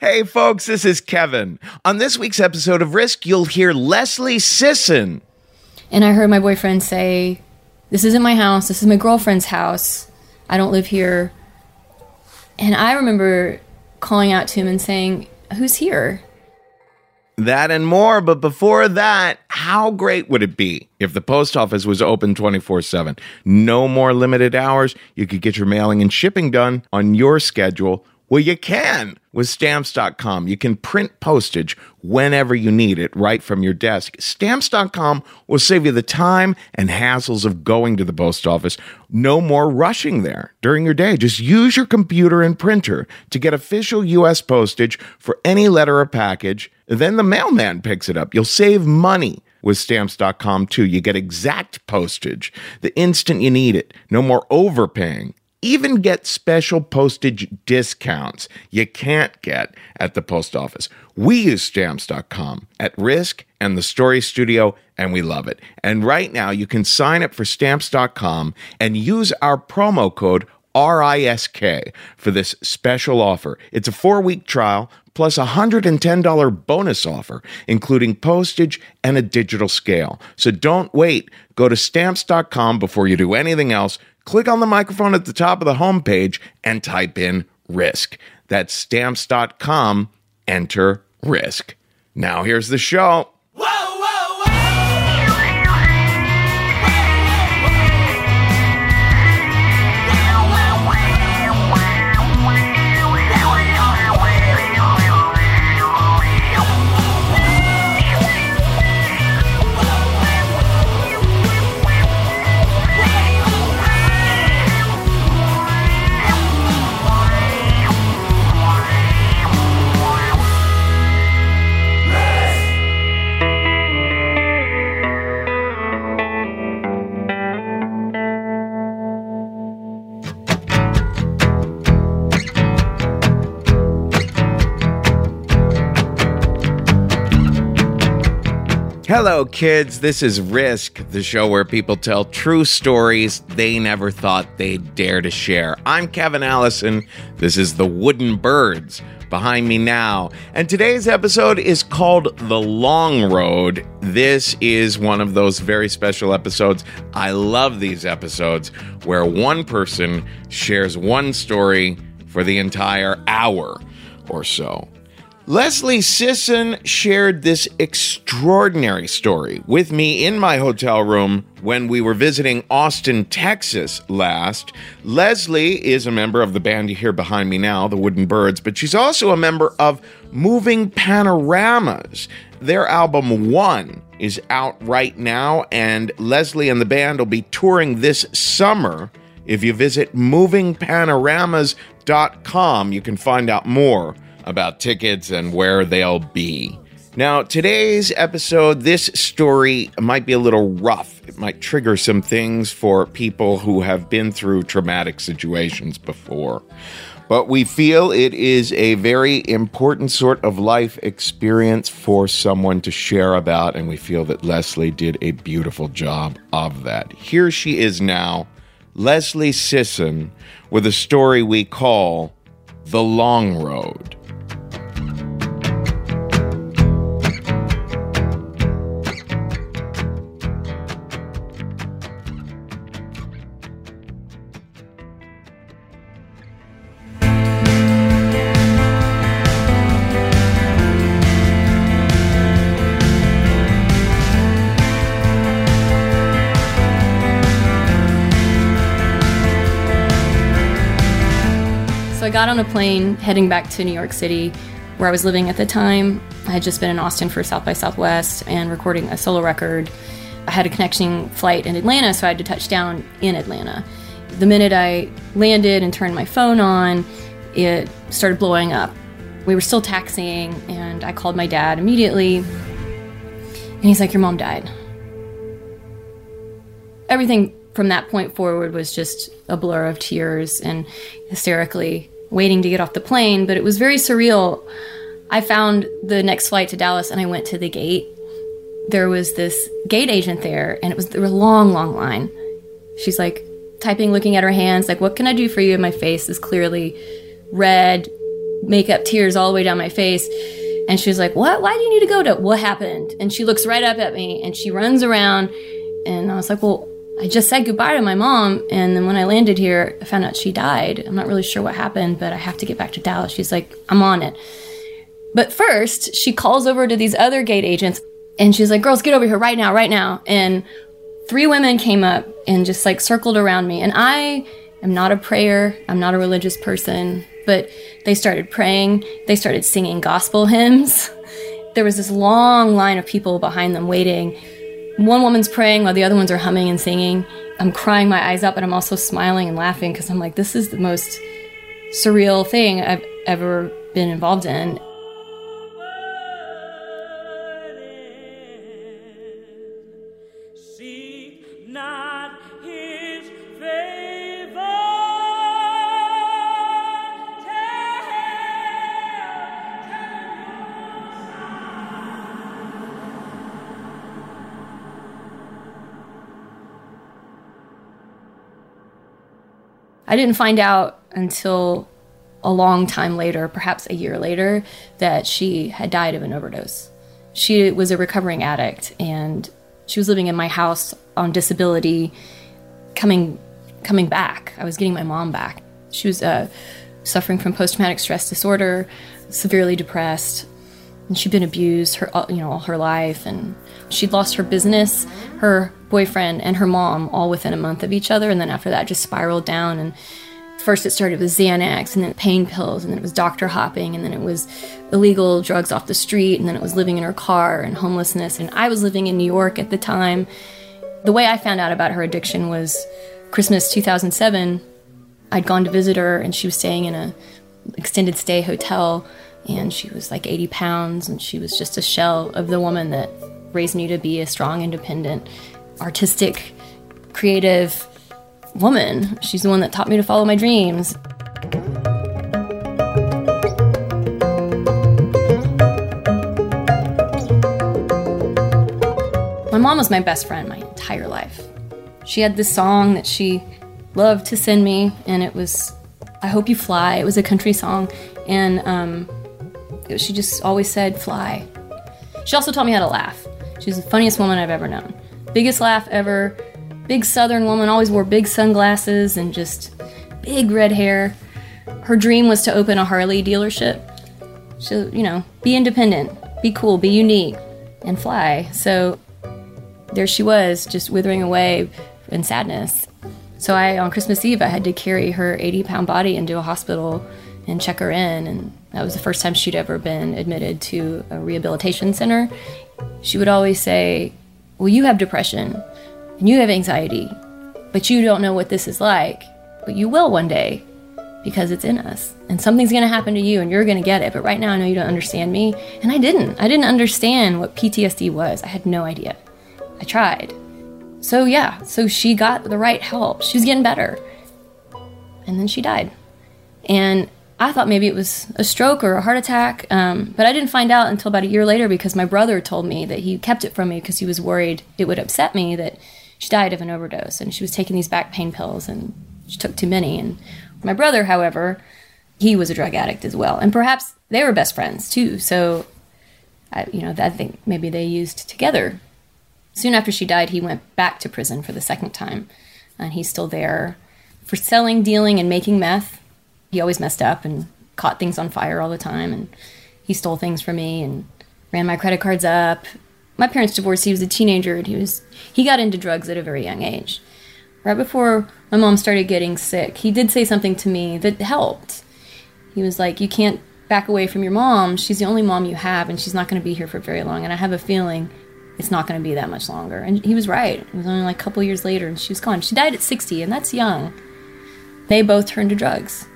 Hey, folks, this is Kevin. On this week's episode of Risk, you'll hear Leslie Sisson. And I heard my boyfriend say, This isn't my house. This is my girlfriend's house. I don't live here. And I remember calling out to him and saying, Who's here? That and more, but before that, how great would it be if the post office was open 24 7? No more limited hours. You could get your mailing and shipping done on your schedule. Well, you can with stamps.com. You can print postage whenever you need it right from your desk. Stamps.com will save you the time and hassles of going to the post office. No more rushing there during your day. Just use your computer and printer to get official U.S. postage for any letter or package. Then the mailman picks it up. You'll save money with stamps.com too. You get exact postage the instant you need it. No more overpaying even get special postage discounts you can't get at the post office. We use stamps.com at risk and the story studio, and we love it. And right now, you can sign up for stamps.com and use our promo code RISK for this special offer. It's a four week trial plus a $110 bonus offer, including postage and a digital scale. So don't wait. Go to stamps.com before you do anything else click on the microphone at the top of the homepage and type in risk. That's stamps.com. Enter risk. Now here's the show. Hello, kids. This is Risk, the show where people tell true stories they never thought they'd dare to share. I'm Kevin Allison. This is The Wooden Birds behind me now. And today's episode is called The Long Road. This is one of those very special episodes. I love these episodes where one person shares one story for the entire hour or so. Leslie Sisson shared this extraordinary story with me in my hotel room when we were visiting Austin, Texas last. Leslie is a member of the band you hear behind me now, the Wooden Birds, but she's also a member of Moving Panoramas. Their album One is out right now, and Leslie and the band will be touring this summer. If you visit movingpanoramas.com, you can find out more about tickets and where they'll be. Now, today's episode, this story might be a little rough. It might trigger some things for people who have been through traumatic situations before. But we feel it is a very important sort of life experience for someone to share about, and we feel that Leslie did a beautiful job of that. Here she is now, Leslie Sisson, with a story we call The Long Road. Got on a plane heading back to New York City, where I was living at the time. I had just been in Austin for South by Southwest and recording a solo record. I had a connecting flight in Atlanta, so I had to touch down in Atlanta. The minute I landed and turned my phone on, it started blowing up. We were still taxiing, and I called my dad immediately. And he's like, Your mom died. Everything from that point forward was just a blur of tears and hysterically waiting to get off the plane, but it was very surreal. I found the next flight to Dallas and I went to the gate. There was this gate agent there, and it was, there was a long, long line. She's like typing, looking at her hands, like, What can I do for you? And my face is clearly red. makeup tears all the way down my face. And she's like, What? Why do you need to go to what happened? And she looks right up at me and she runs around. And I was like, Well, I just said goodbye to my mom. And then when I landed here, I found out she died. I'm not really sure what happened, but I have to get back to Dallas. She's like, I'm on it. But first, she calls over to these other gate agents and she's like, Girls, get over here right now, right now. And three women came up and just like circled around me. And I am not a prayer, I'm not a religious person, but they started praying, they started singing gospel hymns. There was this long line of people behind them waiting. One woman's praying while the other ones are humming and singing. I'm crying my eyes out, but I'm also smiling and laughing because I'm like, this is the most surreal thing I've ever been involved in. I didn't find out until a long time later, perhaps a year later, that she had died of an overdose. She was a recovering addict and she was living in my house on disability, coming coming back. I was getting my mom back. She was uh, suffering from post traumatic stress disorder, severely depressed, and she'd been abused her you know all her life and she'd lost her business her boyfriend and her mom all within a month of each other. And then after that just spiraled down. And first it started with xanax and then pain pills and then it was doctor hopping and then it was illegal drugs off the street and then it was living in her car and homelessness. And i was living in new york at the time. The way i found out about her addiction was christmas 2007 i'd gone to visit her and she was staying in a extended stay hotel and she was like 80 pounds and she was just a shell of the woman that raised me to be a strong independent artistic creative woman. She's the one that taught me to follow my dreams. My mom was my best friend my entire life. She had this song that she loved to send me and it was i hope you fly. It was a country song and um, she just always said, fly. She also taught me how to laugh. She's the funniest woman I've ever known. Biggest laugh ever. Big southern woman, always wore big sunglasses and just big red hair. Her dream was to open a Harley dealership. So, you know, be independent, be cool, be unique, and fly. So there she was, just withering away in sadness. So I, on Christmas Eve, I had to carry her 80 pound body into a hospital and check her in. And that was the first time she'd ever been admitted to a rehabilitation center. She would always say, Well, you have depression and you have anxiety, but you don't know what this is like. But you will one day because it's in us. And something's going to happen to you and you're going to get it. But right now, I know you don't understand me. And I didn't. I didn't understand what PTSD was. I had no idea. I tried. So, yeah, so she got the right help. She was getting better. And then she died. And I thought maybe it was a stroke or a heart attack, um, but I didn't find out until about a year later because my brother told me that he kept it from me because he was worried it would upset me that she died of an overdose and she was taking these back pain pills and she took too many. And my brother, however, he was a drug addict as well, and perhaps they were best friends too. So, I, you know, I think maybe they used together. Soon after she died, he went back to prison for the second time, and he's still there for selling, dealing, and making meth he always messed up and caught things on fire all the time and he stole things from me and ran my credit cards up. My parents divorced he was a teenager and he was he got into drugs at a very young age. Right before my mom started getting sick he did say something to me that helped. He was like you can't back away from your mom. She's the only mom you have and she's not going to be here for very long. And i have a feeling it's not going to be that much longer. And he was right. It was only like a couple years later and she was gone. She died at 60 and that's young. They both turned to drugs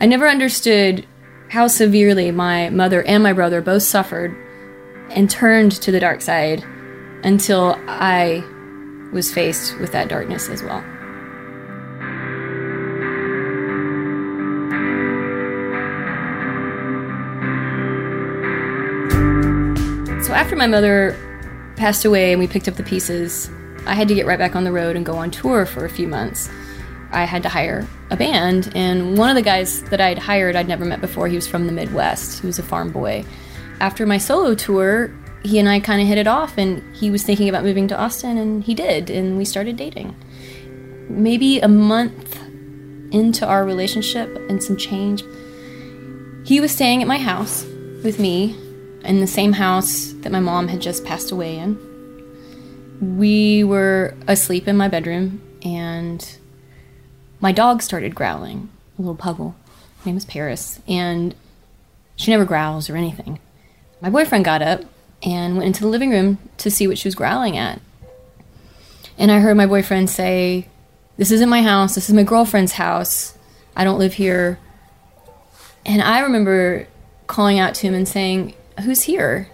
I never understood how severely my mother and my brother both suffered and turned to the dark side until I was faced with that darkness as well. So after my mother passed away and we picked up the pieces, I had to get right back on the road and go on tour for a few months. I had to hire a band. And one of the guys that I'd hired, I'd never met before. He was from the Midwest, he was a farm boy. After my solo tour, he and I kind of hit it off, and he was thinking about moving to Austin, and he did, and we started dating. Maybe a month into our relationship and some change, he was staying at my house with me in the same house that my mom had just passed away in. We were asleep in my bedroom, and my dog started growling, a little puggle. Her name is Paris, and she never growls or anything. My boyfriend got up and went into the living room to see what she was growling at. And I heard my boyfriend say, This isn't my house, this is my girlfriend's house. I don't live here. And I remember calling out to him and saying, Who's here?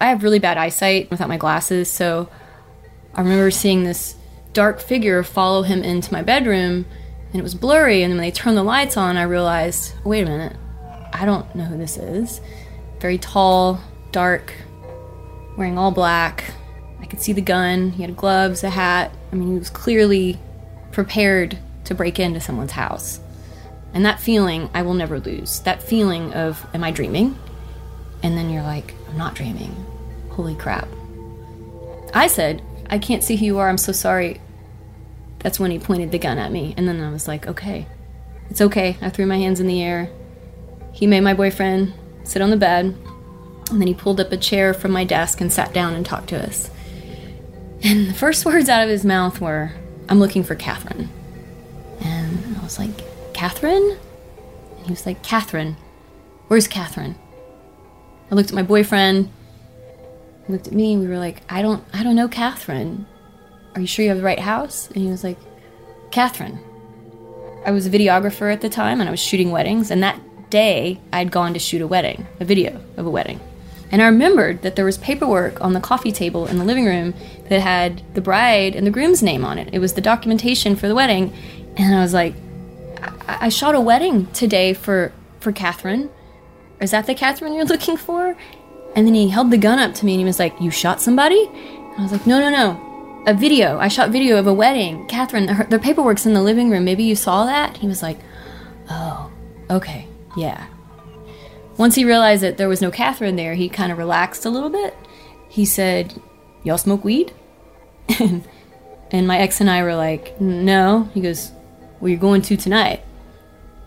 I have really bad eyesight without my glasses, so I remember seeing this dark figure follow him into my bedroom, and it was blurry. And when they turned the lights on, I realized, wait a minute, I don't know who this is. Very tall, dark, wearing all black. I could see the gun. He had gloves, a hat. I mean, he was clearly prepared to break into someone's house. And that feeling I will never lose. That feeling of, am I dreaming? And then you're like, I'm not dreaming. Holy crap. I said, I can't see who you are. I'm so sorry. That's when he pointed the gun at me. And then I was like, okay, it's okay. I threw my hands in the air. He made my boyfriend sit on the bed. And then he pulled up a chair from my desk and sat down and talked to us. And the first words out of his mouth were, I'm looking for Catherine. And I was like, Catherine? And he was like, Catherine. Where's Catherine? I looked at my boyfriend. Looked at me. And we were like, I don't, I don't know Catherine. Are you sure you have the right house? And he was like, Catherine. I was a videographer at the time and I was shooting weddings. And that day, I'd gone to shoot a wedding, a video of a wedding. And I remembered that there was paperwork on the coffee table in the living room that had the bride and the groom's name on it. It was the documentation for the wedding. And I was like, I, I shot a wedding today for, for Catherine. Is that the Catherine you're looking for? And then he held the gun up to me and he was like, You shot somebody? And I was like, No, no, no. A video. I shot video of a wedding. Catherine, her, the paperwork's in the living room. Maybe you saw that? He was like, Oh, okay, yeah. Once he realized that there was no Catherine there, he kind of relaxed a little bit. He said, Y'all smoke weed? and, and my ex and I were like, No. He goes, Well, you're going to tonight.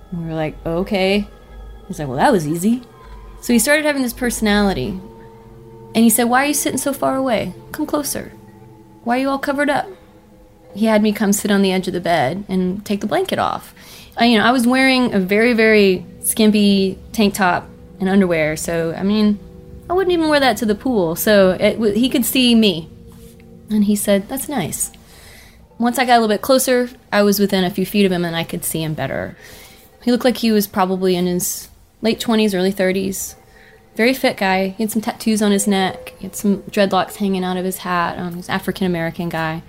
And we were like, Okay. He's like, Well, that was easy. So he started having this personality. And he said, Why are you sitting so far away? Come closer. Why are you all covered up? He had me come sit on the edge of the bed and take the blanket off. I, you know, I was wearing a very, very skimpy tank top and underwear, so I mean, I wouldn't even wear that to the pool. So it, he could see me. And he said, That's nice. Once I got a little bit closer, I was within a few feet of him and I could see him better. He looked like he was probably in his late 20s, early 30s. Very fit guy. He had some tattoos on his neck. He had some dreadlocks hanging out of his hat. Um, African American guy.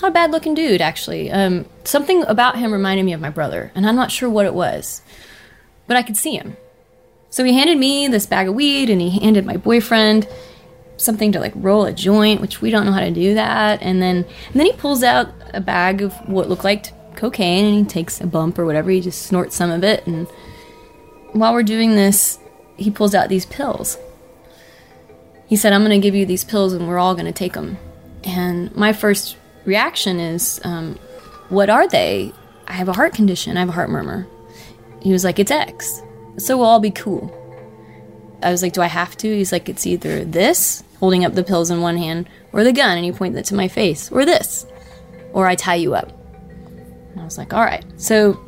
Not a bad looking dude, actually. Um, something about him reminded me of my brother, and I'm not sure what it was, but I could see him. So he handed me this bag of weed, and he handed my boyfriend something to like roll a joint, which we don't know how to do that. And then, and then he pulls out a bag of what looked like cocaine, and he takes a bump or whatever. He just snorts some of it, and while we're doing this, he pulls out these pills. He said, I'm going to give you these pills and we're all going to take them. And my first reaction is, um, What are they? I have a heart condition. I have a heart murmur. He was like, It's X. So we'll all be cool. I was like, Do I have to? He's like, It's either this, holding up the pills in one hand, or the gun, and he pointed it to my face, or this, or I tie you up. And I was like, All right. So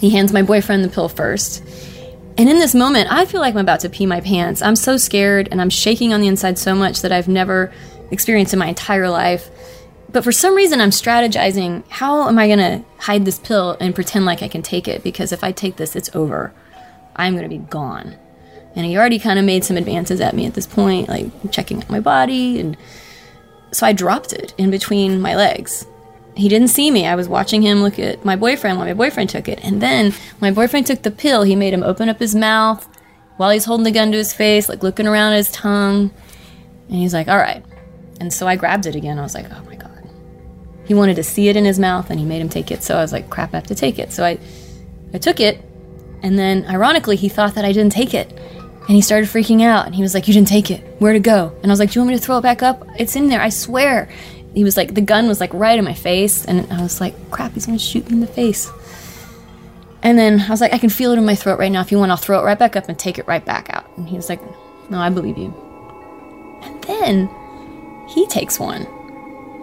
he hands my boyfriend the pill first. And in this moment, I feel like I'm about to pee my pants. I'm so scared and I'm shaking on the inside so much that I've never experienced in my entire life. But for some reason, I'm strategizing how am I going to hide this pill and pretend like I can take it? Because if I take this, it's over. I'm going to be gone. And he already kind of made some advances at me at this point, like checking out my body. And so I dropped it in between my legs he didn't see me. I was watching him look at my boyfriend while my boyfriend took it. And then my boyfriend took the pill. He made him open up his mouth while he's holding the gun to his face, like looking around at his tongue. And he's like, all right. And so I grabbed it again. I was like, oh my God. he wanted to see it in his mouth and he made him take it. So I was like, crap, I have to take it. So I, I took it. And then ironically, he thought that I didn't take it. And he started freaking out. And he was like, You didn't take it. Where'd it go? And I was like, Do you want me to throw it back up? It's in there, I swear. He was like, The gun was like right in my face. And I was like, Crap, he's gonna shoot me in the face. And then I was like, I can feel it in my throat right now. If you want, I'll throw it right back up and take it right back out. And he was like, No, I believe you. And then he takes one.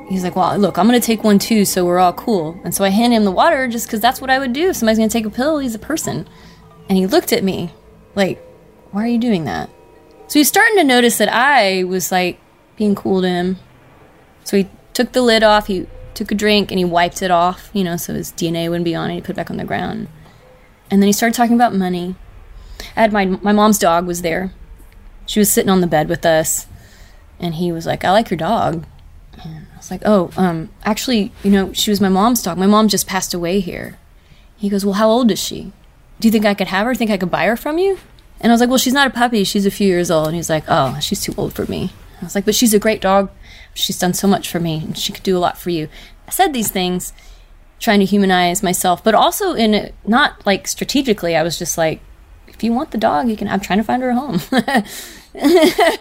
He's like, Well, look, I'm to take one too, so we're all cool. And so I hand him the water just because that's what I would do. If somebody's to take a pill, he's a person. And he looked at me like, Why are you doing that? So he's starting to notice that I was like being cool to him. So he took the lid off, he took a drink, and he wiped it off, you know, so his DNA wouldn't be on it. He put it back on the ground. And then he started talking about money. I had my, my mom's dog was there. She was sitting on the bed with us. And he was like, I like your dog. And I was like, oh, um, actually, you know, she was my mom's dog. My mom just passed away here. He goes, well, how old is she? Do you think I could have her? Think I could buy her from you? And I was like, well, she's not a puppy. She's a few years old. And he's like, oh, she's too old for me. I was like, but she's a great dog. She's done so much for me, and she could do a lot for you. I said these things, trying to humanize myself, but also in a, not like strategically. I was just like, if you want the dog, you can. I'm trying to find her a home.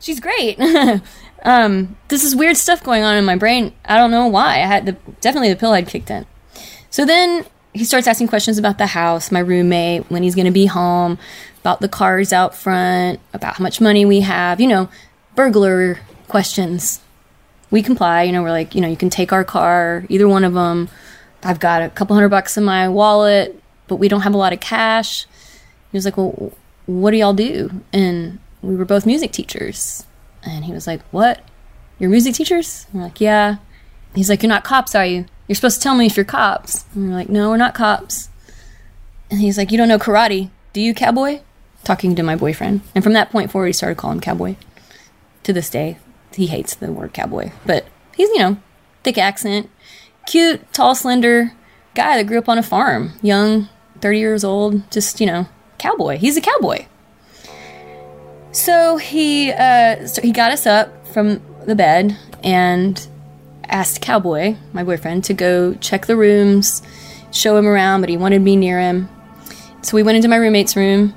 she's great. um, this is weird stuff going on in my brain. I don't know why. I had the definitely the pill had kicked in. So then he starts asking questions about the house, my roommate, when he's going to be home, about the cars out front, about how much money we have, you know, burglar questions. We comply, you know, we're like, you know, you can take our car, either one of them. I've got a couple hundred bucks in my wallet, but we don't have a lot of cash. He was like, well, what do y'all do? And we were both music teachers. And he was like, What? You're music teachers? We're like, Yeah. He's like, You're not cops, are you? You're supposed to tell me if you're cops. And we're like, No, we're not cops. And he's like, You don't know karate, do you, cowboy? Talking to my boyfriend. And from that point forward, he started calling him cowboy. To this day, he hates the word cowboy. But he's, you know, thick accent, cute, tall, slender guy that grew up on a farm, young, 30 years old, just, you know, cowboy. He's a cowboy. So he uh, so he got us up from the bed and asked Cowboy, my boyfriend, to go check the rooms, show him around, but he wanted me near him. So we went into my roommate's room.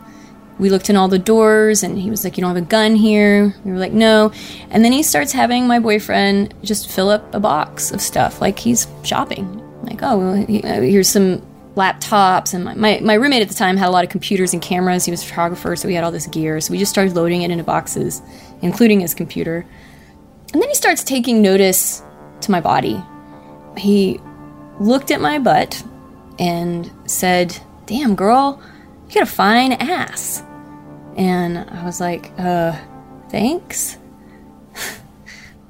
We looked in all the doors, and he was like, "You don't have a gun here." We were like, "No." And then he starts having my boyfriend just fill up a box of stuff, like he's shopping. Like, oh, well, uh, here's some laptops and my, my, my, roommate at the time had a lot of computers and cameras he was a photographer so we had all this gear so we just started loading it into boxes including his computer and then he starts taking notice to my body he looked at my butt and said damn girl you got a fine ass and i was like uh thanks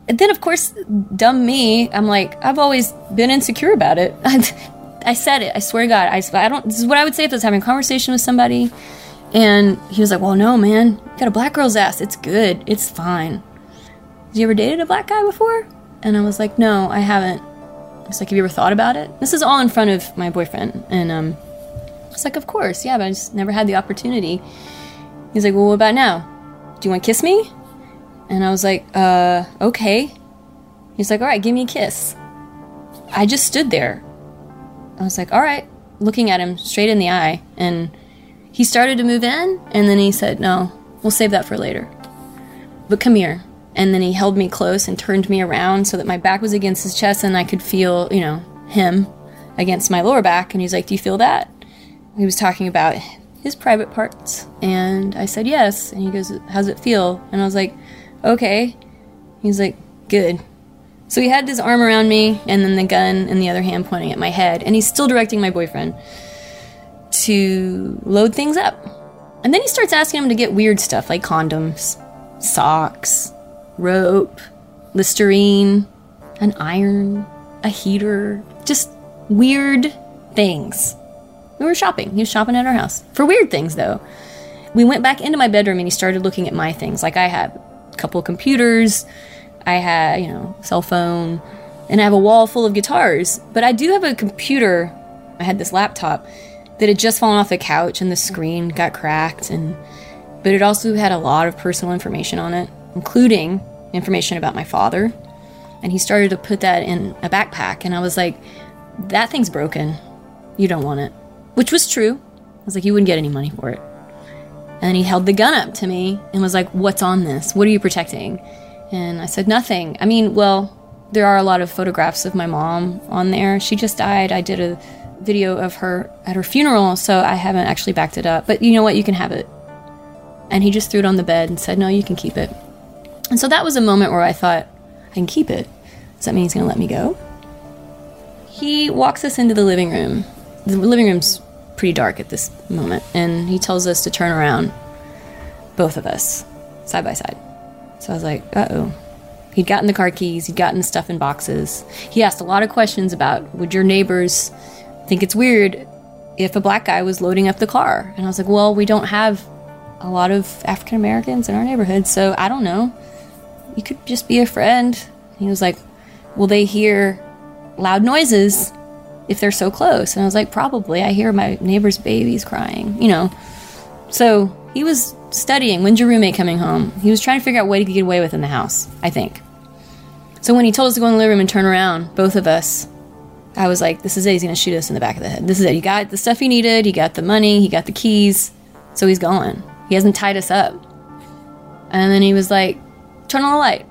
and then of course dumb me i'm like i've always been insecure about it I said it. I swear to God. I, I don't. This is what I would say if I was having a conversation with somebody, and he was like, "Well, no, man, you got a black girl's ass. It's good. It's fine." Have you ever dated a black guy before? And I was like, "No, I haven't." He's like, "Have you ever thought about it?" This is all in front of my boyfriend, and um, I was like, "Of course, yeah, but I just never had the opportunity." He's like, "Well, what about now? Do you want to kiss me?" And I was like, "Uh, okay." He's like, "All right, give me a kiss." I just stood there I was like, all right, looking at him straight in the eye. And he started to move in, and then he said, no, we'll save that for later. But come here. And then he held me close and turned me around so that my back was against his chest and I could feel, you know, him against my lower back. And he's like, Do you feel that? He was talking about his private parts. And I said, Yes. And he goes, How's it feel? And I was like, Okay. He's like, Good. So he had his arm around me and then the gun in the other hand pointing at my head, and he's still directing my boyfriend to load things up. And then he starts asking him to get weird stuff like condoms, socks, rope, Listerine, an iron, a heater, just weird things. We were shopping. He was shopping at our house. For weird things, though. We went back into my bedroom and he started looking at my things. Like I had a couple computers, I had, you know, cell phone, and I have a wall full of guitars. But I do have a computer. I had this laptop that had just fallen off the couch and the screen got cracked and but it also had a lot of personal information on it, including information about my father, And he started to put that in a backpack. And I was like, that thing's broken. You don't want it. Which was true. I was like, you wouldn't get any money for it. And he held the gun up to me and was like, What's on this? What are you protecting? And I said, Nothing. I mean, well, there are a lot of photographs of my mom on there. She just died. I did a video of her at her funeral, so I haven't actually backed it up. But you know what? You can have it. And he just threw it on the bed and said, No, you can keep it. And so that was a moment where I thought, I can keep it. Does that mean he's going to let me go? He walks us into the living room. The living room's pretty dark at this moment, and he tells us to turn around, both of us, side by side. So I was like, uh oh. He'd gotten the car keys, he'd gotten stuff in boxes. He asked a lot of questions about would your neighbors think it's weird if a black guy was loading up the car? And I was like, well, we don't have a lot of African Americans in our neighborhood, so I don't know. You could just be a friend. He was like, will they hear loud noises if they're so close? And I was like, probably. I hear my neighbor's babies crying, you know. So he was studying. When's your roommate coming home? He was trying to figure out what he could get away with in the house, I think. So when he told us to go in the living room and turn around, both of us, I was like, this is it. He's going to shoot us in the back of the head. This is it. He got the stuff he needed. He got the money. He got the keys. So he's gone. He hasn't tied us up. And then he was like, turn on the light.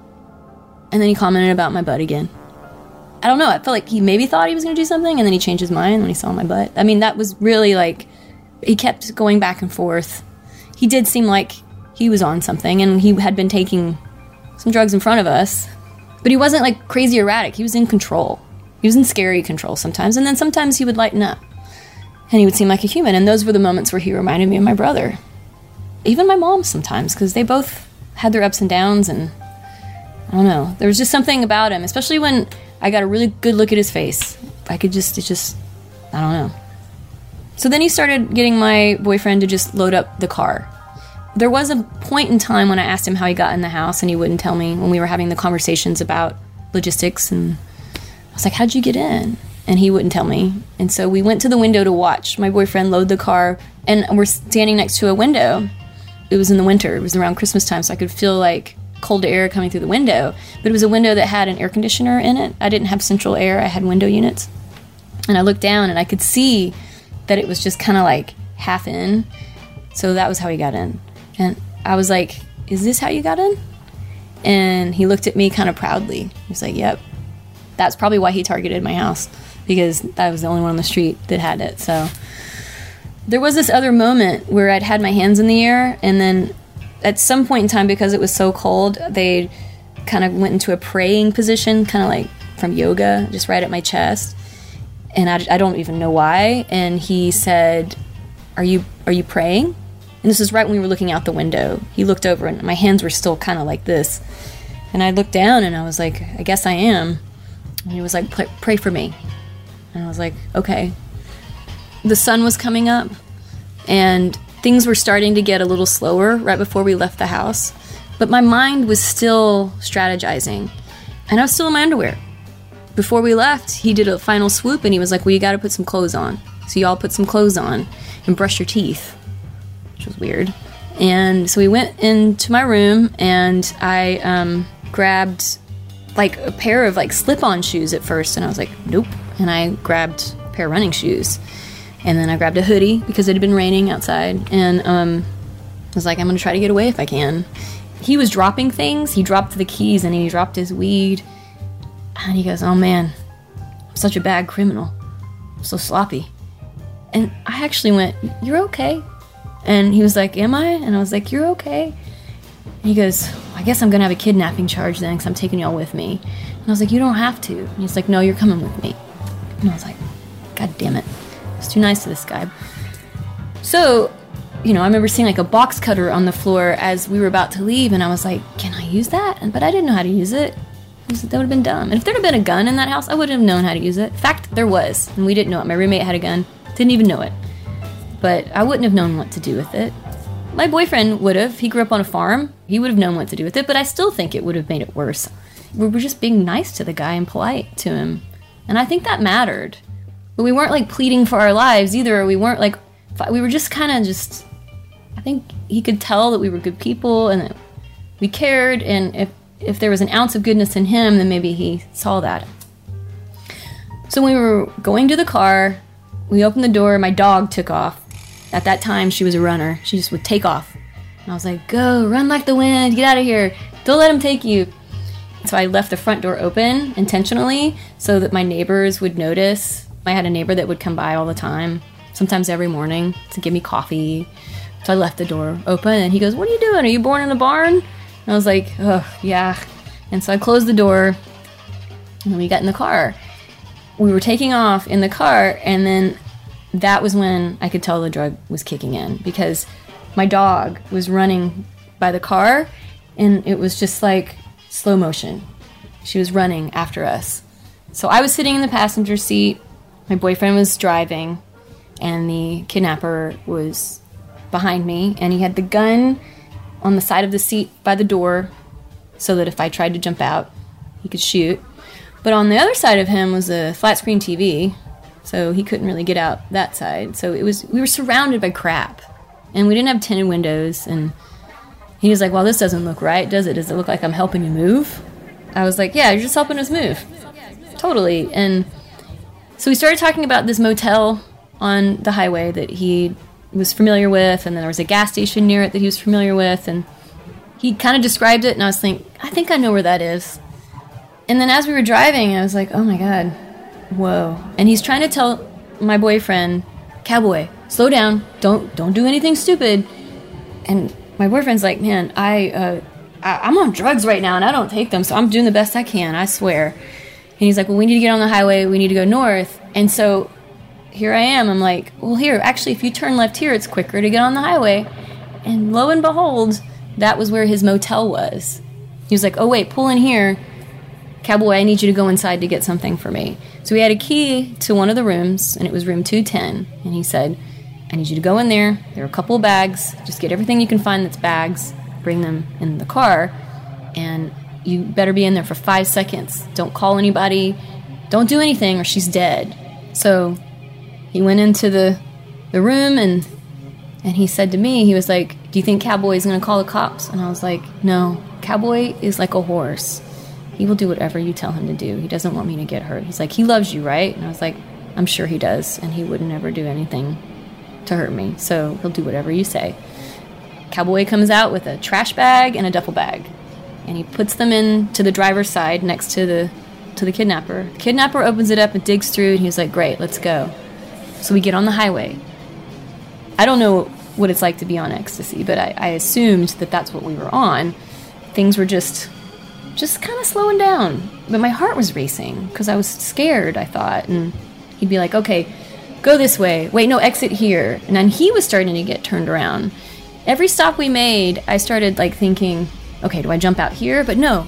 And then he commented about my butt again. I don't know. I felt like he maybe thought he was going to do something, and then he changed his mind when he saw my butt. I mean, that was really like he kept going back and forth. He did seem like he was on something, and he had been taking some drugs in front of us, but he wasn't like crazy erratic. He was in control. He was in scary control sometimes, and then sometimes he would lighten up, and he would seem like a human. And those were the moments where he reminded me of my brother, even my mom sometimes, because they both had their ups and downs, and I don't know. There was just something about him, especially when I got a really good look at his face. I could just, it just, I don't know. So then he started getting my boyfriend to just load up the car. There was a point in time when I asked him how he got in the house, and he wouldn't tell me when we were having the conversations about logistics. And I was like, How'd you get in? And he wouldn't tell me. And so we went to the window to watch my boyfriend load the car, and we're standing next to a window. It was in the winter, it was around Christmas time, so I could feel like cold air coming through the window, but it was a window that had an air conditioner in it. I didn't have central air, I had window units. And I looked down and I could see that it was just kind of like half in. So that was how he got in. And I was like, Is this how you got in? And he looked at me kind of proudly. He was like, Yep. That's probably why he targeted my house because I was the only one on the street that had it. So there was this other moment where I'd had my hands in the air and then at some point in time, because it was so cold, they kind of went into a praying position, kind of like from yoga, just right at my chest. And I, I don't even know why. And he said, "Are you are you praying?" And this is right when we were looking out the window. He looked over, and my hands were still kind of like this. And I looked down, and I was like, "I guess I am." And he was like, "Pray for me." And I was like, "Okay." The sun was coming up, and things were starting to get a little slower right before we left the house, but my mind was still strategizing, and I was still in my underwear. Before we left, he did a final swoop and he was like, Well, you gotta put some clothes on. So, y'all put some clothes on and brush your teeth, which was weird. And so we went into my room and I um, grabbed like a pair of like slip on shoes at first, and I was like, Nope. And I grabbed a pair of running shoes. And then I grabbed a hoodie because it had been raining outside. And um, I was like, I'm going to try to get away if I can. He was dropping things. He dropped the keys and he dropped his weed. And he goes, Oh man, I'm such a bad criminal. I'm so sloppy. And I actually went, You're okay. And he was like, Am I? And I was like, You're okay. And he goes, I guess I'm going to have a kidnapping charge then because I'm taking y'all with me. And I was like, You don't have to. And he's like, No, you're coming with me. And I was like, God damn it. Was too nice to this guy. So, you know, I remember seeing like a box cutter on the floor as we were about to leave, and I was like, "Can I use that?" But I didn't know how to use it. That would have been dumb. And if there had been a gun in that house, I wouldn't have known how to use it. In fact, there was, and we didn't know it. My roommate had a gun, didn't even know it. But I wouldn't have known what to do with it. My boyfriend would have. He grew up on a farm. He would have known what to do with it, but I still think it would have made it worse. We were just being nice to the guy and polite to him. And I think that mattered. But we weren't like pleading for our lives either. We weren't like, we were just kind of just, I think he could tell that we were good people and that we cared. And if if there was an ounce of goodness in him, then maybe he saw that. So we were going to the car, we opened the door, my dog took off. At that time, she was a runner. She just would take off. And I was like, go, run like the wind, get out of here. Don't let him take you. So I left the front door open intentionally so that my neighbors would notice. I had a neighbor that would come by all the time, sometimes every morning, to give me coffee. So I left the door open and he goes, What are you doing? Are you born in a barn? And I was like, Oh, yeah. And so I closed the door and we got in the car. We were taking off in the car and then that was when I could tell the drug was kicking in because my dog was running by the car and it was just like slow motion. She was running after us. So I was sitting in the passenger seat, my boyfriend was driving, and the kidnapper was behind me, and he had the gun on the side of the seat by the door so that if I tried to jump out, he could shoot. But on the other side of him was a flat screen TV, so he couldn't really get out that side. So it was we were surrounded by crap. And we didn't have tinted windows and he was like, Well, this doesn't look right, does it? Does it look like I'm helping you move? I was like, Yeah, you're just helping us move. Totally. And so we started talking about this motel on the highway that he was familiar with, and then there was a gas station near it that he was familiar with, and he kind of described it, and I was thinking, I think I know where that is. And then as we were driving, I was like, oh my god, whoa! And he's trying to tell my boyfriend, cowboy, slow down, don't don't do anything stupid. And my boyfriend's like, man, I, uh, I I'm on drugs right now, and I don't take them, so I'm doing the best I can, I swear. And he's like, well, we need to get on the highway, we need to go north, and so here I am. I'm like, well, here, actually, if you turn left here, it's quicker to get on the highway. And lo and behold, that was where his motel was. He was like, oh, wait, pull in here. Cowboy, I need you to go inside to get something for me. So we had a key to one of the rooms, and it was room 210. And he said, I need you to go in there. There are a couple of bags. Just get everything you can find that's bags, bring them in the car, and you better be in there for five seconds. Don't call anybody. Don't do anything, or she's dead. So he went into the the room and and he said to me, he was like, "Do you think Cowboy is going to call the cops?" And I was like, "No, Cowboy is like a horse. He will do whatever you tell him to do. He doesn't want me to get hurt." He's like, "He loves you, right?" And I was like, "I'm sure he does, and he would never do anything to hurt me. So he'll do whatever you say." Cowboy comes out with a trash bag and a duffel bag, and he puts them in to the driver's side next to the to the kidnapper. The kidnapper opens it up and digs through, and he's like, "Great, let's go." So we get on the highway. I don't know what it's like to be on ecstasy, but I, I assumed that that's what we were on. Things were just, just kind of slowing down. But my heart was racing because I was scared. I thought, and he'd be like, "Okay, go this way. Wait, no, exit here." And then he was starting to get turned around. Every stop we made, I started like thinking, "Okay, do I jump out here?" But no,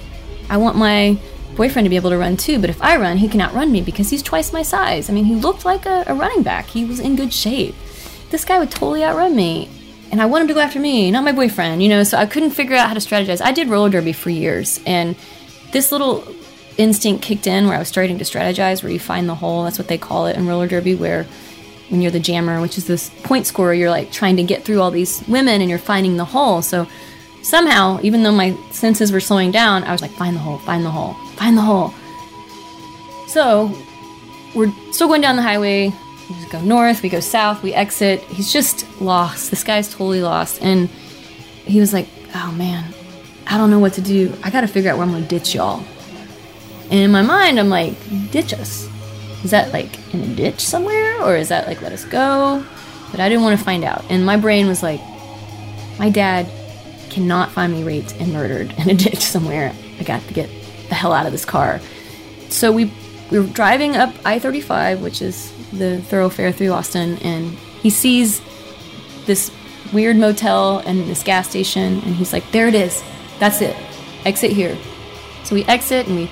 I want my boyfriend to be able to run too. But if I run, he can outrun me because he's twice my size. I mean, he looked like a, a running back. He was in good shape. This guy would totally outrun me. And I want him to go after me, not my boyfriend, you know, so I couldn't figure out how to strategize. I did roller derby for years, and this little instinct kicked in where I was starting to strategize, where you find the hole. That's what they call it in roller derby, where when you're the jammer, which is this point scorer, you're like trying to get through all these women and you're finding the hole. So somehow, even though my senses were slowing down, I was like, find the hole, find the hole, find the hole. So we're still going down the highway. We just go north, we go south, we exit. He's just lost. This guy's totally lost. And he was like, oh man, I don't know what to do. I gotta figure out where I'm gonna ditch y'all. And in my mind, I'm like, ditch us. Is that like in a ditch somewhere? Or is that like let us go? But I didn't want to find out. And my brain was like, my dad cannot find me raped and murdered in a ditch somewhere. I got to get the hell out of this car. So we we were driving up I-35, which is the thoroughfare through Austin, and he sees this weird motel and this gas station, and he's like, "There it is. That's it. Exit here." So we exit and we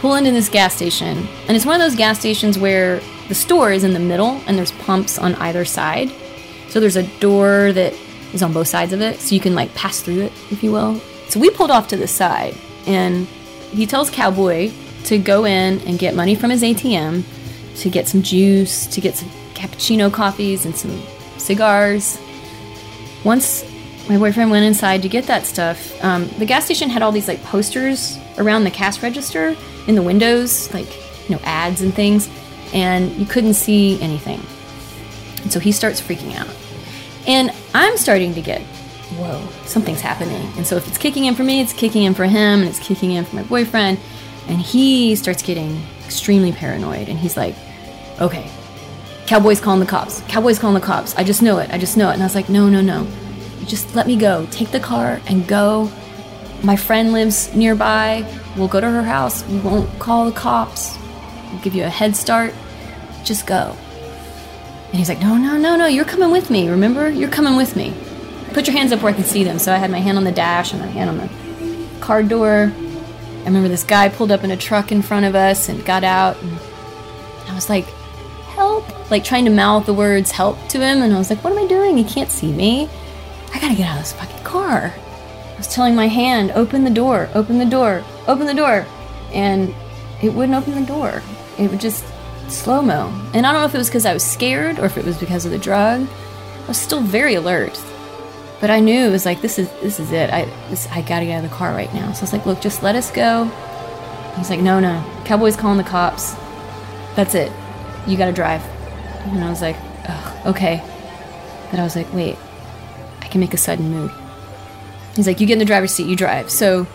pull into this gas station, and it's one of those gas stations where the store is in the middle and there's pumps on either side. So there's a door that is on both sides of it, so you can like pass through it, if you will. So we pulled off to the side, and he tells Cowboy to go in and get money from his ATM, to get some juice, to get some cappuccino coffees and some cigars. Once my boyfriend went inside to get that stuff. Um, the gas station had all these like posters around the cash register in the windows, like you know ads and things, and you couldn't see anything. And so he starts freaking out, and I'm starting to get, whoa, something's happening. And so if it's kicking in for me, it's kicking in for him, and it's kicking in for my boyfriend, and he starts getting extremely paranoid, and he's like, okay, Cowboys calling the cops. Cowboys calling the cops. I just know it. I just know it. And I was like, no, no, no. Just let me go. Take the car and go. My friend lives nearby. We'll go to her house. We won't call the cops. We'll give you a head start. Just go. And he's like, no, no, no, no. You're coming with me. Remember? You're coming with me. Put your hands up where I can see them. So I had my hand on the dash and my hand on the car door. I remember this guy pulled up in a truck in front of us and got out. And I was like, help, like trying to mouth the words help to him. And I was like, what am I doing? He can't see me. I gotta get out of this fucking car. I was telling my hand, open the door, open the door, open the door. And it wouldn't open the door. It would just slow mo. And I don't know if it was because I was scared or if it was because of the drug. I was still very alert. But I knew it was like this is this is it. I this, I gotta get out of the car right now. So I was like, look, just let us go. He's like, no, no. Cowboys calling the cops. That's it you gotta drive. And I was like, okay. But I was like, wait, I can make a sudden move. He's like, you get in the driver's seat, you drive. So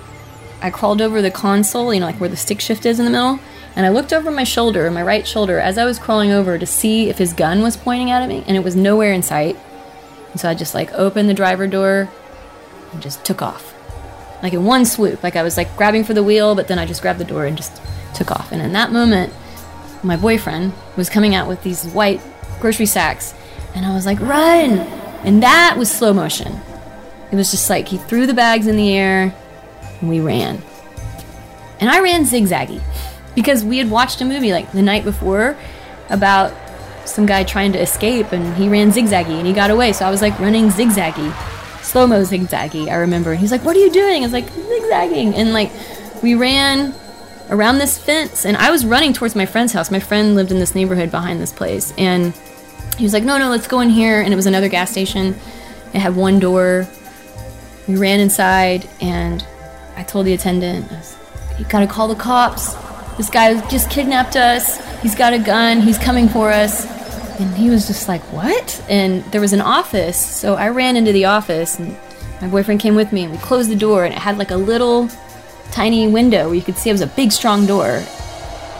I crawled over the console, you know, like where the stick shift is in the middle, and I looked over my shoulder, my right shoulder, as I was crawling over to see if his gun was pointing at me, and it was nowhere in sight. And so I just like opened the driver door and just took off. Like in one swoop. Like I was like grabbing for the wheel, but then I just grabbed the door and just took off. And in that moment, my boyfriend was coming out with these white grocery sacks, and I was like, run! And that was slow motion. It was just like he threw the bags in the air, and we ran. And I ran zigzaggy because we had watched a movie like the night before about some guy trying to escape, and he ran zigzaggy and he got away. So I was like running zigzaggy, slow mo zigzaggy. I remember. And he's like, "What are you doing?" I was like, "Zigzagging," and like we ran around this fence and I was running towards my friend's house. My friend lived in this neighborhood behind this place and he was like, "No, no, let's go in here." And it was another gas station. It had one door. We ran inside and I told the attendant, "You got to call the cops. This guy just kidnapped us. He's got a gun. He's coming for us." And he was just like, "What?" And there was an office, so I ran into the office and my boyfriend came with me and we closed the door and it had like a little tiny window where you could see it was a big, strong door.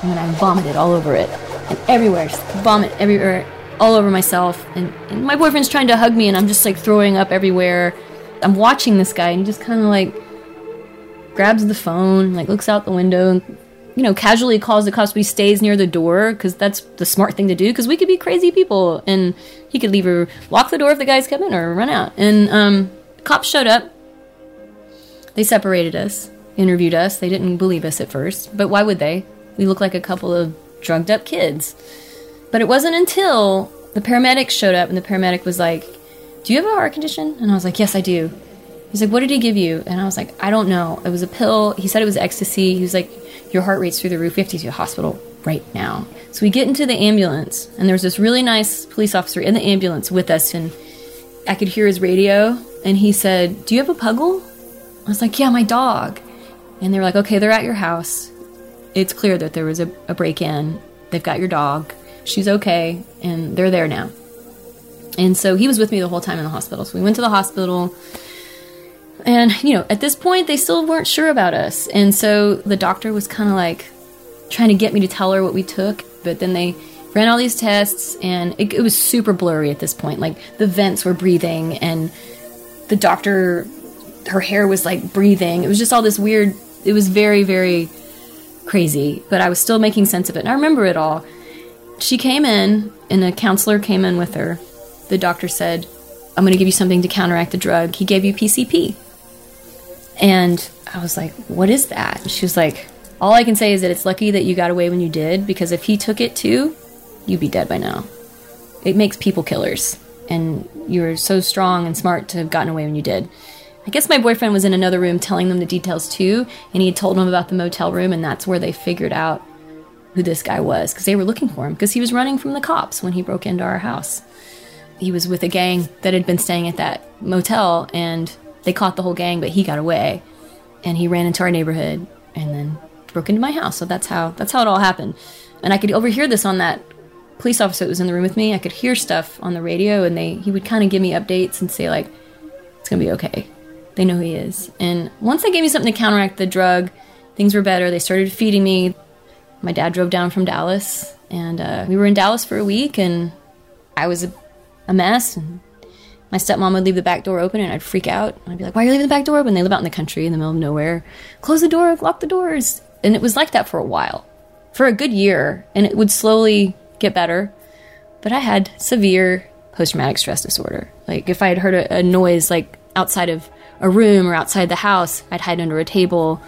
And then I vomited all over it. And everywhere, just vomit everywhere, all over myself. And, and my boyfriend's trying to hug me, and I'm just like throwing up everywhere. I'm watching this guy, and he just kind of like grabs the phone, like looks out the window, and you know, casually calls the cops, but he stays near the door because that's the smart thing to do. Because we could be crazy people, and he could leave or lock the door if the guy's come in or run out. And um, cops showed up. They separated us interviewed us. They didn't believe us at first, but why would they? We look like a couple of drugged up kids. But it wasn't until the paramedic showed up and the paramedic was like, Do you have a heart condition? And I was like, Yes, I do. He's like, What did he give you? And I was like, I don't know. It was a pill. He said it was ecstasy. He was like, Your heart rate's through the roof. We have to the hospital right now. So we get into the ambulance, and there was this really nice police officer in the ambulance with us, and I could hear his radio, and he said, Do you have a puggle? I was like, Yeah, my dog. And they were like, okay, they're at your house. It's clear that there was a, a break in. They've got your dog. She's okay. And they're there now. And so he was with me the whole time in the hospital. So we went to the hospital. And, you know, at this point, they still weren't sure about us. And so the doctor was kind of like trying to get me to tell her what we took. But then they ran all these tests, and it, it was super blurry at this point. Like the vents were breathing, and the doctor, her hair was like breathing. It was just all this weird it was very, very crazy, but I was still making sense of it. And I remember it all. She came in, and a counselor came in with her. The doctor said, I'm going to give you something to counteract the drug. He gave you PCP. And I was like, What is that? And she was like, All I can say is that it's lucky that you got away when you did, because if he took it too, you'd be dead by now. It makes people killers. And you were so strong and smart to have gotten away when you did. I guess my boyfriend was in another room telling them the details too, and he had told them about the motel room, and that's where they figured out who this guy was because they were looking for him because he was running from the cops when he broke into our house. he was with a gang that had been staying at that motel and they caught the whole gang, but he got away and he ran into our neighborhood and then broke into my house. So that's how that's how it all happened. And I could overhear this on that police officer that was in the room with me. I could hear stuff on the radio and they he would kind of give me updates and say like it's to be okay. They know who he is. And once they gave me something to counteract the drug, things were better. They started feeding me. My dad drove down from Dallas and uh, we were in Dallas for a week and I was a, a mess and my stepmom would leave the back door open and I'd freak out. I'd be like, why are you leaving the back door open? They live out in the country in the middle of nowhere. Close the door, lock the doors. And it was like that for a while, for a good year. And it would slowly get better. But I had severe post traumatic stress disorder. Like if I had heard a, a noise like outside of a room or outside the house, I'd hide under a table.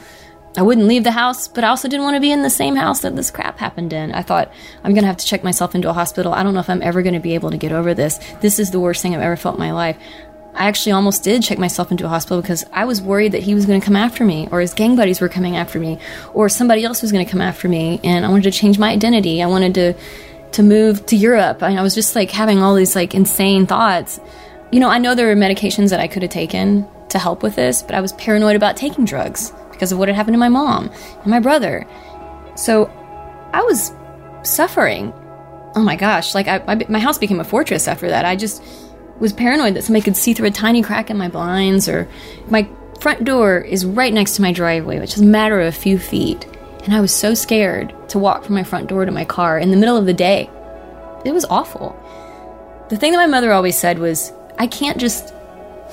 I wouldn't leave the house, but I also didn't want to be in the same house that this crap happened in. I thought, I'm going to have to check myself into a hospital. I don't know if I'm ever going to be able to get over this. This is the worst thing I've ever felt in my life. I actually almost did check myself into a hospital because I was worried that he was going to come after me, or his gang buddies were coming after me, or somebody else was going to come after me, and I wanted to change my identity. I wanted to to move to Europe. And I was just like having all these like insane thoughts. You know, I know there were medications that I could have taken to help with this, but I was paranoid about taking drugs because of what had happened to my mom and my brother. So I was suffering. Oh my gosh, like I, I, my house became a fortress after that. I just was paranoid that somebody could see through a tiny crack in my blinds or my front door is right next to my driveway, which is a matter of a few feet. And I was so scared to walk from my front door to my car in the middle of the day. It was awful. The thing that my mother always said was, I can't just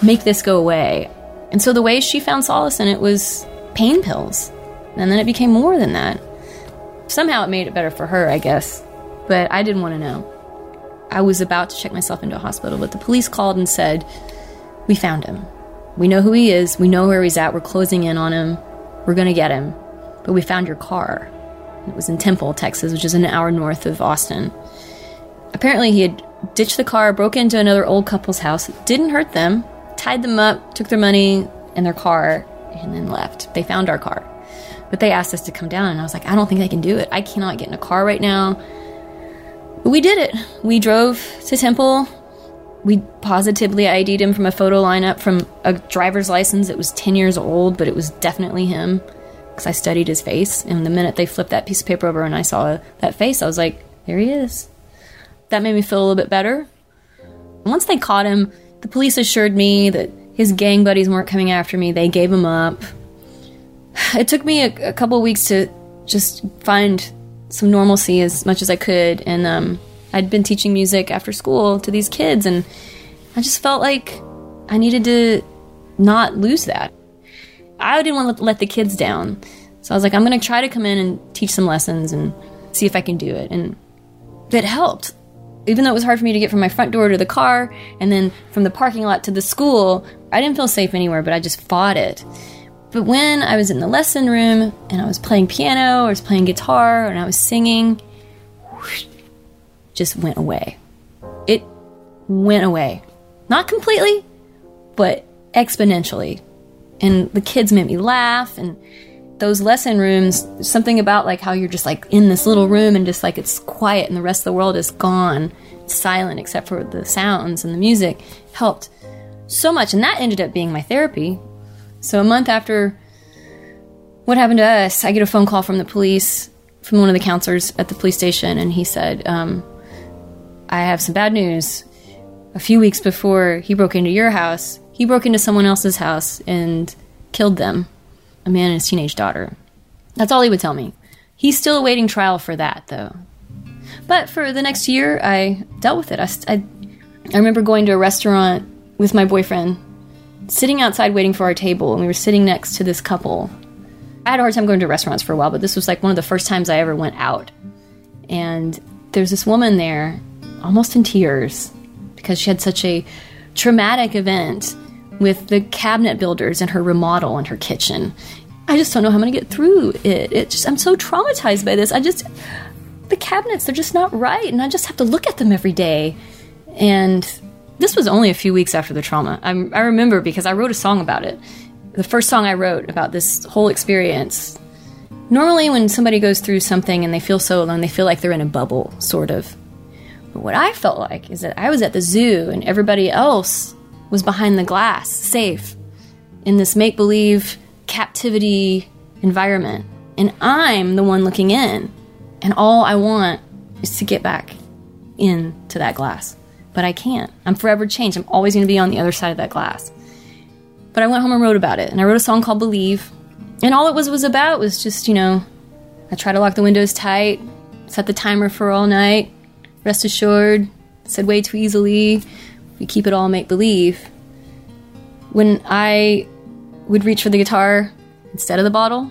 make this go away. And so the way she found solace in it was pain pills. And then it became more than that. Somehow it made it better for her, I guess. But I didn't want to know. I was about to check myself into a hospital, but the police called and said, We found him. We know who he is. We know where he's at. We're closing in on him. We're going to get him. But we found your car. It was in Temple, Texas, which is an hour north of Austin. Apparently, he had ditched the car, broke into another old couple's house, didn't hurt them, tied them up, took their money and their car, and then left. They found our car. But they asked us to come down, and I was like, I don't think I can do it. I cannot get in a car right now. But we did it. We drove to Temple. We positively ID'd him from a photo lineup from a driver's license that was 10 years old, but it was definitely him because I studied his face. And the minute they flipped that piece of paper over and I saw that face, I was like, there he is. That made me feel a little bit better. Once they caught him, the police assured me that his gang buddies weren't coming after me. They gave him up. It took me a, a couple weeks to just find some normalcy as much as I could. And um, I'd been teaching music after school to these kids, and I just felt like I needed to not lose that. I didn't want to let the kids down. So I was like, I'm going to try to come in and teach some lessons and see if I can do it. And it helped even though it was hard for me to get from my front door to the car and then from the parking lot to the school, I didn't feel safe anywhere, but I just fought it. But when I was in the lesson room and I was playing piano or was playing guitar and I was singing, whoosh, just went away. It went away. Not completely, but exponentially. And the kids made me laugh and those lesson rooms, something about like how you're just like in this little room and just like it's quiet and the rest of the world is gone, silent except for the sounds and the music, helped so much. And that ended up being my therapy. So a month after what happened to us, I get a phone call from the police, from one of the counselors at the police station, and he said, um, I have some bad news. A few weeks before he broke into your house, he broke into someone else's house and killed them a man and his teenage daughter. That's all he would tell me. He's still awaiting trial for that, though. But for the next year, I dealt with it. I, I, I remember going to a restaurant with my boyfriend, sitting outside waiting for our table, and we were sitting next to this couple. I had a hard time going to restaurants for a while, but this was like one of the first times I ever went out. And there's this woman there, almost in tears, because she had such a traumatic event with the cabinet builders and her remodel and her kitchen. I just don't know how I'm going to get through it. It just I'm so traumatized by this. I just the cabinets they're just not right and I just have to look at them every day. And this was only a few weeks after the trauma. I, I remember because I wrote a song about it. The first song I wrote about this whole experience. Normally, when somebody goes through something and they feel so alone, they feel like they're in a bubble, sort of. But what I felt like is that I was at the zoo and everybody else was behind the glass, safe, in this make believe captivity environment. And I'm the one looking in. And all I want is to get back into that glass. But I can't. I'm forever changed. I'm always going to be on the other side of that glass. But I went home and wrote about it. And I wrote a song called Believe. And all it was was about was just, you know, I try to lock the windows tight, set the timer for all night, rest assured, said way too easily, we keep it all make believe. When I would reach for the guitar instead of the bottle,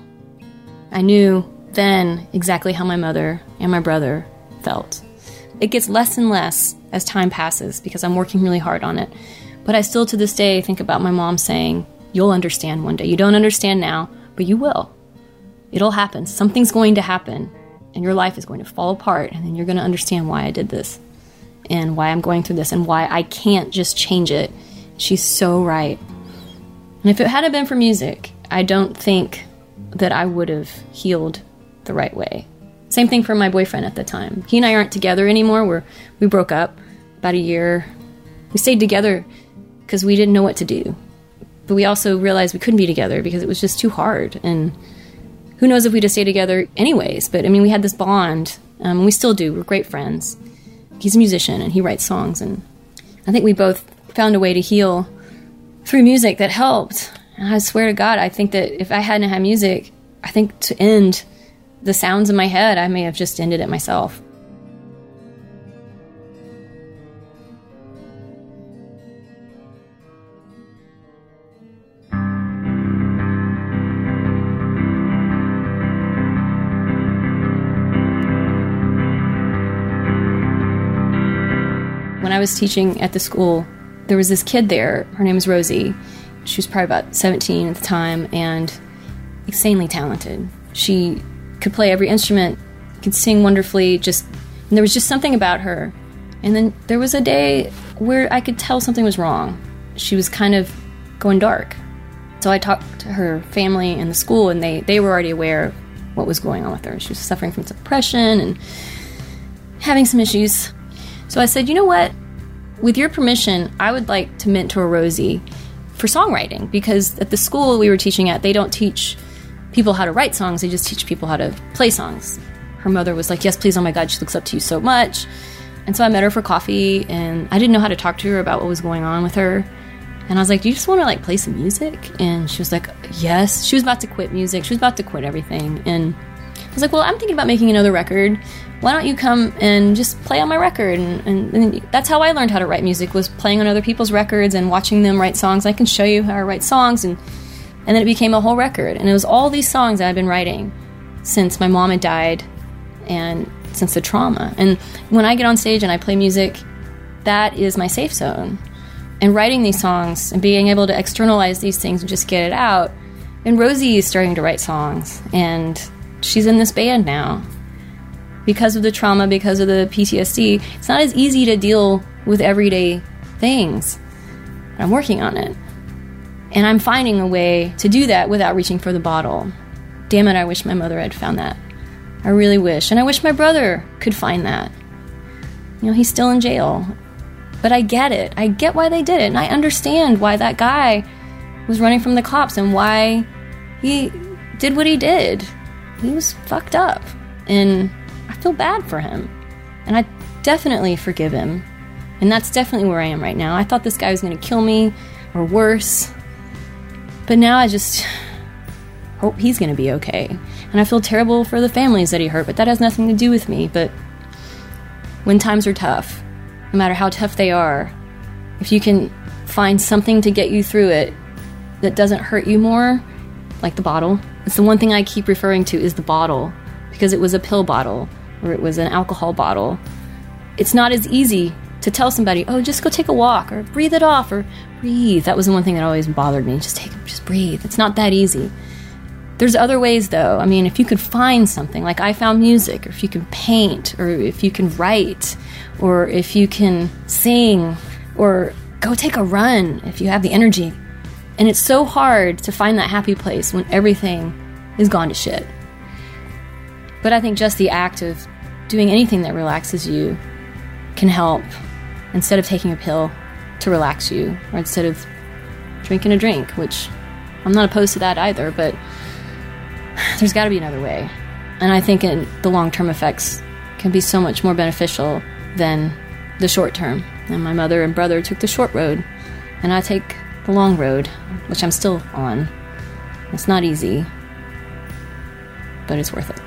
I knew then exactly how my mother and my brother felt. It gets less and less as time passes because I'm working really hard on it. But I still to this day think about my mom saying, You'll understand one day. You don't understand now, but you will. It'll happen. Something's going to happen, and your life is going to fall apart, and then you're going to understand why I did this and why I'm going through this and why I can't just change it. She's so right. And if it hadn't been for music, I don't think that I would have healed the right way. Same thing for my boyfriend at the time. He and I aren't together anymore. We're we broke up about a year. We stayed together because we didn't know what to do. But we also realized we couldn't be together because it was just too hard. And who knows if we'd have stayed together anyways. But I mean, we had this bond. Um, we still do. We're great friends. He's a musician and he writes songs. And I think we both found a way to heal through music that helped. And I swear to God, I think that if I hadn't had music, I think to end the sounds in my head, I may have just ended it myself. When I was teaching at the school, there was this kid there. Her name was Rosie. She was probably about 17 at the time and insanely talented. She could play every instrument, could sing wonderfully, just and there was just something about her. And then there was a day where I could tell something was wrong. She was kind of going dark. So I talked to her family and the school and they, they were already aware of what was going on with her. She was suffering from depression and having some issues. So I said, you know what? With your permission, I would like to mentor Rosie for songwriting because at the school we were teaching at, they don't teach people how to write songs, they just teach people how to play songs. Her mother was like, Yes, please, oh my God, she looks up to you so much. And so I met her for coffee, and I didn't know how to talk to her about what was going on with her. And I was like, Do you just want to like play some music? And she was like, Yes. She was about to quit music, she was about to quit everything. And I was like, Well, I'm thinking about making another record. Why don't you come and just play on my record? And, and, and that's how I learned how to write music was playing on other people's records and watching them write songs. I can show you how to write songs and and then it became a whole record. And it was all these songs that I'd been writing since my mom had died and since the trauma. And when I get on stage and I play music, that is my safe zone. And writing these songs and being able to externalize these things and just get it out. And Rosie is starting to write songs, and she's in this band now. Because of the trauma, because of the PTSD, it's not as easy to deal with everyday things. I'm working on it. And I'm finding a way to do that without reaching for the bottle. Damn it, I wish my mother had found that. I really wish. And I wish my brother could find that. You know, he's still in jail. But I get it. I get why they did it. And I understand why that guy was running from the cops and why he did what he did. He was fucked up. And I feel bad for him. And I definitely forgive him. And that's definitely where I am right now. I thought this guy was going to kill me or worse. But now I just hope he's going to be okay. And I feel terrible for the families that he hurt, but that has nothing to do with me. But when times are tough, no matter how tough they are, if you can find something to get you through it that doesn't hurt you more, like the bottle, it's the one thing I keep referring to is the bottle because it was a pill bottle or it was an alcohol bottle. It's not as easy to tell somebody, oh, just go take a walk or breathe it off or breathe. That was the one thing that always bothered me. Just take, just breathe. It's not that easy. There's other ways though. I mean, if you could find something, like I found music, or if you can paint, or if you can write, or if you can sing, or go take a run if you have the energy. And it's so hard to find that happy place when everything is gone to shit. But I think just the act of doing anything that relaxes you can help instead of taking a pill to relax you or instead of drinking a drink, which I'm not opposed to that either, but there's got to be another way. And I think in the long term effects can be so much more beneficial than the short term. And my mother and brother took the short road, and I take the long road, which I'm still on. It's not easy, but it's worth it.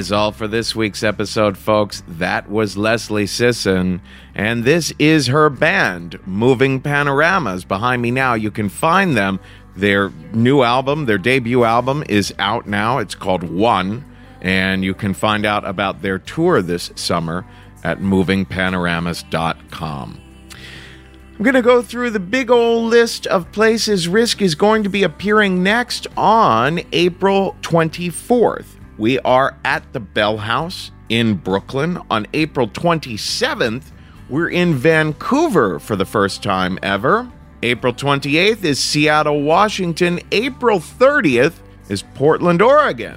Is all for this week's episode, folks. That was Leslie Sisson, and this is her band, Moving Panoramas. Behind me now, you can find them. Their new album, their debut album, is out now. It's called One, and you can find out about their tour this summer at movingpanoramas.com. I'm going to go through the big old list of places Risk is going to be appearing next on April 24th. We are at the Bell House in Brooklyn. On April 27th, we're in Vancouver for the first time ever. April 28th is Seattle, Washington. April 30th is Portland, Oregon.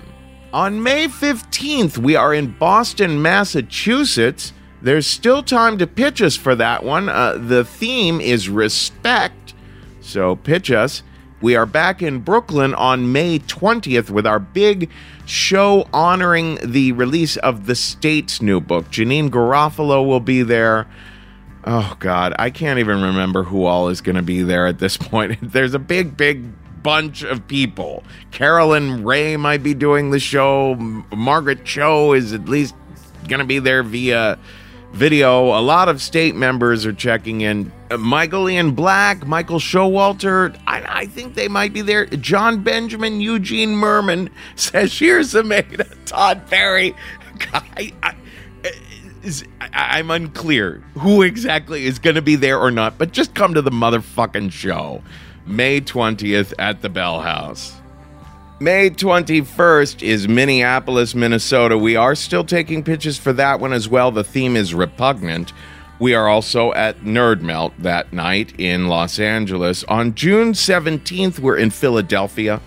On May 15th, we are in Boston, Massachusetts. There's still time to pitch us for that one. Uh, the theme is respect, so pitch us. We are back in Brooklyn on May 20th with our big show honoring the release of the state's new book. Janeane Garofalo will be there. Oh, God, I can't even remember who all is going to be there at this point. There's a big, big bunch of people. Carolyn Ray might be doing the show. Margaret Cho is at least going to be there via video. A lot of state members are checking in. Uh, Michael Ian Black, Michael Showalter, I, I, think they might be there. Jon Benjamin, Eugene Mirman, Sasheer Zamata, Todd Barry. I, I, I'm unclear who exactly is going to be there or not, but just come to the motherfucking show. May 20th at the Bell House. May 21st is Minneapolis, Minnesota. We are still taking pitches for that one as well. The theme is repugnant. We are also at Nerd Melt that night in Los Angeles. On June 17th, we're in Philadelphia,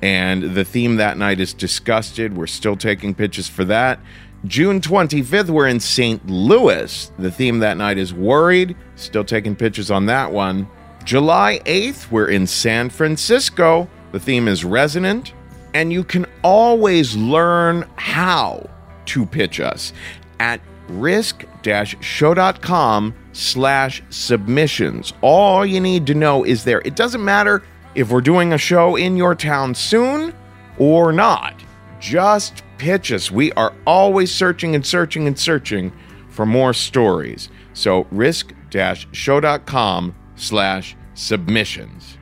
and the theme that night is disgusted. We're still taking pitches for that. June 25th, we're in St. Louis. The theme that night is worried. Still taking pitches on that one. July 8th, we're in San Francisco. The theme is resonant, and you can always learn how to pitch us at risk-show.com slash submissions. All you need to know is there. It doesn't matter if we're doing a show in your town soon or not. Just pitch us. We are always searching and searching and searching for more stories. So risk-show.com slash submissions.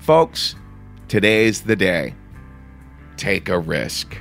Folks, today's the day. Take a risk.